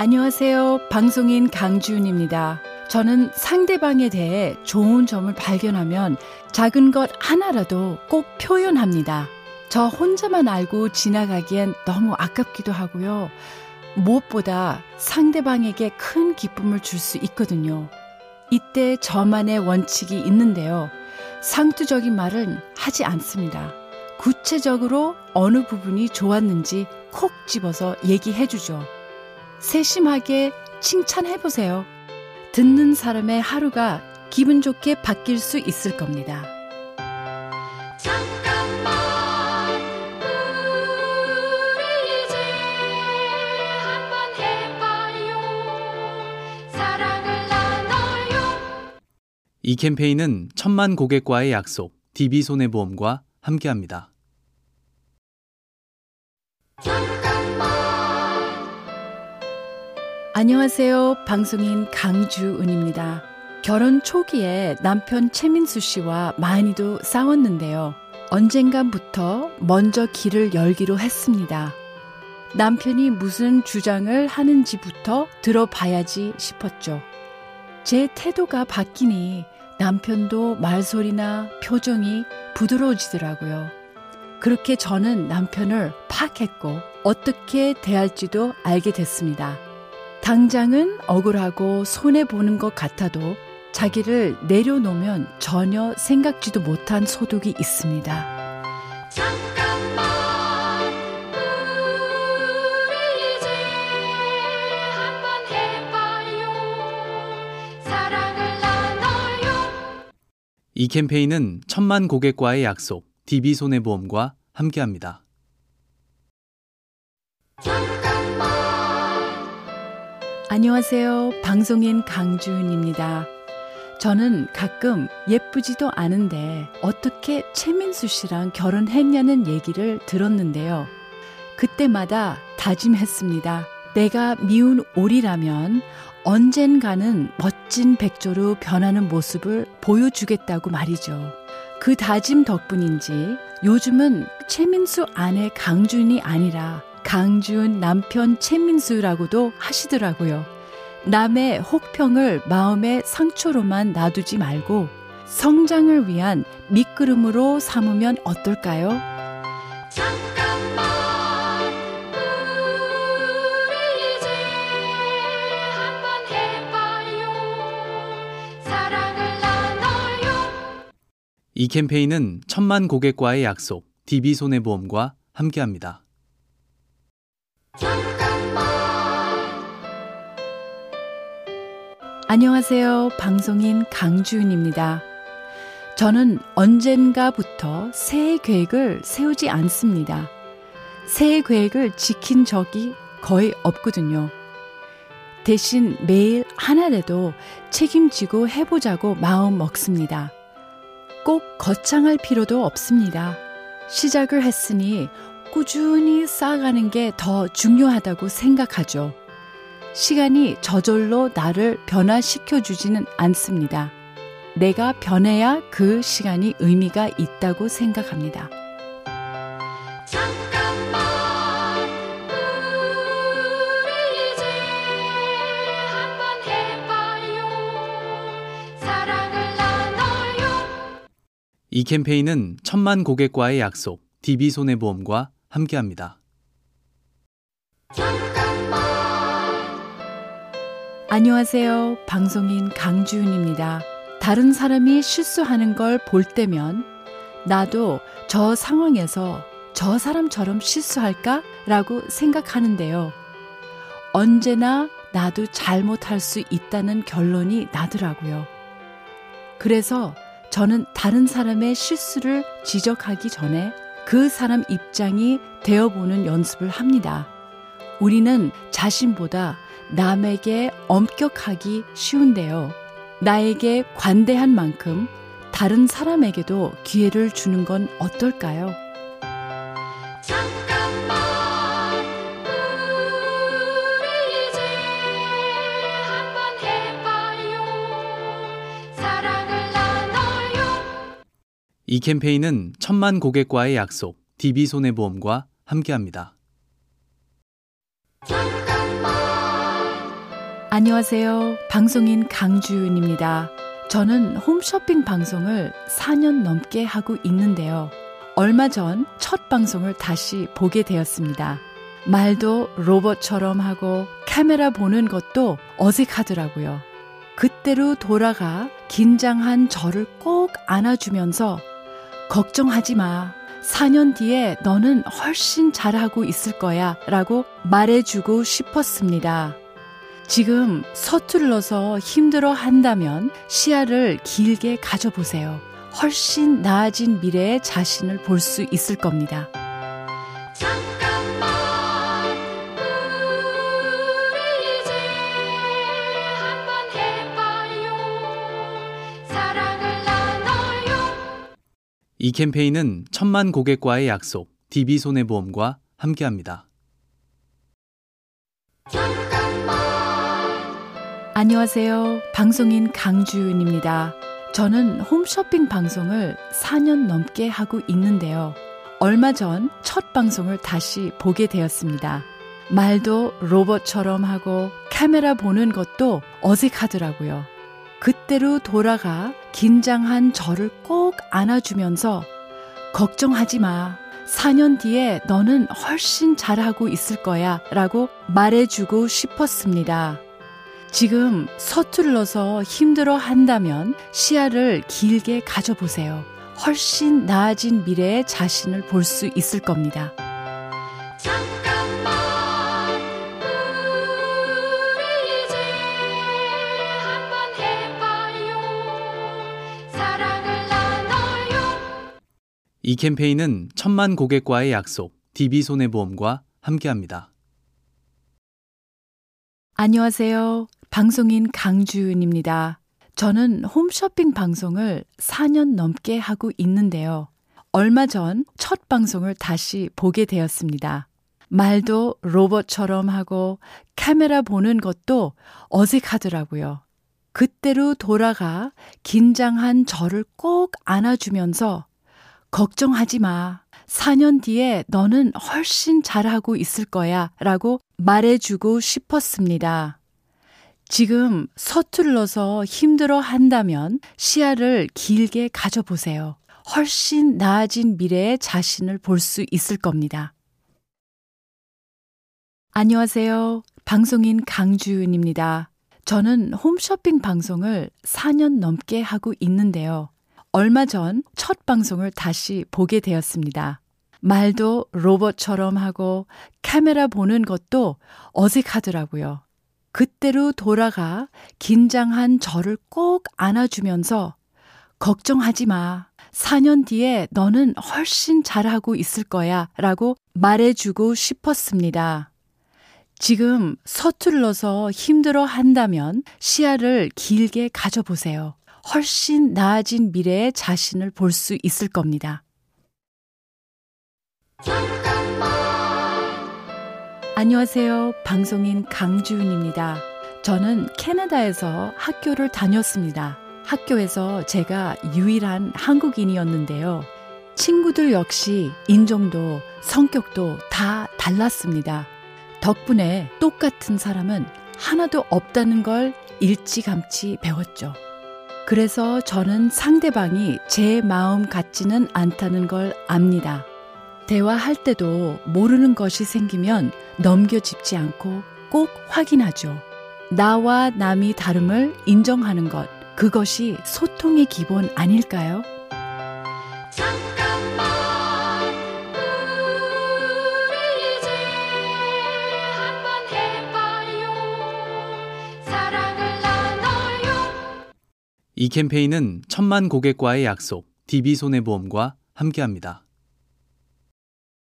안녕하세요. 방송인 강주은입니다. 저는 상대방에 대해 좋은 점을 발견하면 작은 것 하나라도 꼭 표현합니다. 저 혼자만 알고 지나가기엔 너무 아깝기도 하고요. 무엇보다 상대방에게 큰 기쁨을 줄 수 있거든요. 이때 저만의 원칙이 있는데요. 상투적인 말은 하지 않습니다. 구체적으로 어느 부분이 좋았는지 콕 집어서 얘기해 주죠. 세심하게 칭찬해 보세요. 듣는 사람의 하루가 기분 좋게 바뀔 수 있을 겁니다. 잠깐만 우리 이제 한번 해봐요. 사랑을 나눠요. 이 캠페인은 천만 고객과의 약속, DB손해보험과 함께합니다. 안녕하세요. 방송인 강주은입니다. 결혼 초기에 남편 최민수 씨와 많이도 싸웠는데요. 언젠간부터 먼저 길을 열기로 했습니다. 남편이 무슨 주장을 하는지부터 들어봐야지 싶었죠. 제 태도가 바뀌니 남편도 말소리나 표정이 부드러워지더라고요. 그렇게 저는 남편을 파악했고 어떻게 대할지도 알게 됐습니다. 당장은 억울하고 손해보는 것 같아도 자기를 내려놓으면 전혀 생각지도 못한 소득이 있습니다. 잠깐만, 우리 이제 한번 해봐요. 사랑을 나눠요. 이 캠페인은 천만 고객과의 약속, DB손해보험과 함께합니다. 안녕하세요. 방송인 강주은입니다. 저는 가끔 예쁘지도 않은데 어떻게 최민수 씨랑 결혼했냐는 얘기를 들었는데요. 그때마다 다짐했습니다. 내가 미운 오리라면 언젠가는 멋진 백조로 변하는 모습을 보여주겠다고 말이죠. 그 다짐 덕분인지 요즘은 최민수 아내 강준이 아니라 강준 남편 최민수라고도 하시더라고요. 남의 혹평을 마음의 상처로만 놔두지 말고 성장을 위한 밑그름으로 삼으면 어떨까요? 잠깐만, 우리 이제 한번 해봐요. 사랑을 나눠요. 이 캠페인은 천만 고객과의 약속, DB손해보험과 함께합니다. 안녕하세요. 방송인 강주은입니다. 저는 언젠가부터 새해 계획을 세우지 않습니다. 새해 계획을 지킨 적이 거의 없거든요. 대신 매일 하나라도 책임지고 해보자고 마음 먹습니다. 꼭 거창할 필요도 없습니다. 시작을 했으니 꾸준히 쌓아가는 게 더 중요하다고 생각하죠. 시간이 저절로 나를 변화시켜 주지는 않습니다. 내가 변해야 그 시간이 의미가 있다고 생각합니다. 잠깐만, 우리 이제 한번 해봐요. 사랑을 나눠요. 이 캠페인은 천만 고객과의 약속, DB손해보험과 함께합니다. 안녕하세요. 방송인 강주윤입니다. 다른 사람이 실수하는 걸 볼 때면 나도 저 상황에서 저 사람처럼 실수할까? 라고 생각하는데요. 언제나 나도 잘못할 수 있다는 결론이 나더라고요. 그래서 저는 다른 사람의 실수를 지적하기 전에 그 사람 입장이 되어보는 연습을 합니다. 우리는 자신보다 남에게 엄격하기 쉬운데요. 나에게 관대한 만큼 다른 사람에게도 기회를 주는 건 어떨까요? 잠깐만, 우리 이제 한번 해봐요. 사랑을 나눠요. 이 캠페인은 천만 고객과의 약속, DB손해보험과 함께합니다. 안녕하세요. 방송인 강주윤입니다. 저는 홈쇼핑 방송을 4년 넘게 하고 있는데요. 얼마 전 첫 방송을 다시 보게 되었습니다. 말도 로봇처럼 하고 카메라 보는 것도 어색하더라고요. 그때로 돌아가 긴장한 저를 꼭 안아주면서 걱정하지 마. 4년 뒤에 너는 훨씬 잘하고 있을 거야 라고 말해주고 싶었습니다. 지금 서툴러서 힘들어 한다면 시야를 길게 가져보세요. 훨씬 나아진 미래의 자신을 볼 수 있을 겁니다. 잠깐만 우리 이제 한번 해봐요 사랑을 나눠요 이 캠페인은 천만 고객과의 약속, DB손해보험과 함께합니다. 안녕하세요. 방송인 강주윤입니다. 저는 홈쇼핑 방송을 4년 넘게 하고 있는데요. 얼마 전 첫 방송을 다시 보게 되었습니다. 말도 로봇처럼 하고 카메라 보는 것도 어색하더라고요. 그때로 돌아가 긴장한 저를 꼭 안아주면서 걱정하지 마. 4년 뒤에 너는 훨씬 잘하고 있을 거야 라고 말해주고 싶었습니다. 지금 서툴러서 힘들어 한다면 시야를 길게 가져보세요. 훨씬 나아진 미래의 자신을 볼 수 있을 겁니다. 잠깐만 우리 이제 한번 해봐요 사랑을 나눠요 이 캠페인은 천만 고객과의 약속, DB손해보험과 함께합니다. 안녕하세요. 방송인 강주윤입니다. 저는 홈쇼핑 방송을 4년 넘게 하고 있는데요. 얼마 전 첫 방송을 다시 보게 되었습니다. 말도 로봇처럼 하고 카메라 보는 것도 어색하더라고요. 그때로 돌아가 긴장한 저를 꼭 안아주면서 걱정하지 마. 4년 뒤에 너는 훨씬 잘하고 있을 거야 라고 말해주고 싶었습니다. 지금 서툴러서 힘들어 한다면 시야를 길게 가져보세요. 훨씬 나아진 미래의 자신을 볼 수 있을 겁니다. 안녕하세요. 방송인 강주윤입니다. 저는 홈쇼핑 방송을 4년 넘게 하고 있는데요. 얼마 전 첫 방송을 다시 보게 되었습니다. 말도 로봇처럼 하고 카메라 보는 것도 어색하더라고요. 그때로 돌아가 긴장한 저를 꼭 안아주면서 걱정하지 마. 4년 뒤에 너는 훨씬 잘하고 있을 거야 라고 말해주고 싶었습니다. 지금 서툴러서 힘들어 한다면 시야를 길게 가져보세요. 훨씬 나아진 미래의 자신을 볼 수 있을 겁니다. 안녕하세요. 방송인 강주윤입니다. 저는 캐나다에서 학교를 다녔습니다. 학교에서 제가 유일한 한국인이었는데요. 친구들 역시 인종도 성격도 다 달랐습니다. 덕분에 똑같은 사람은 하나도 없다는 걸 일찌감치 배웠죠. 그래서 저는 상대방이 제 마음 같지는 않다는 걸 압니다. 대화할 때도 모르는 것이 생기면 넘겨짚지 않고 꼭 확인하죠. 나와 남이 다름을 인정하는 것, 그것이 소통의 기본 아닐까요? 잠깐만 우리 이제 한번 해봐요 사랑을 나눠요 이 캠페인은 천만 고객과의 약속, DB손해보험과 함께합니다.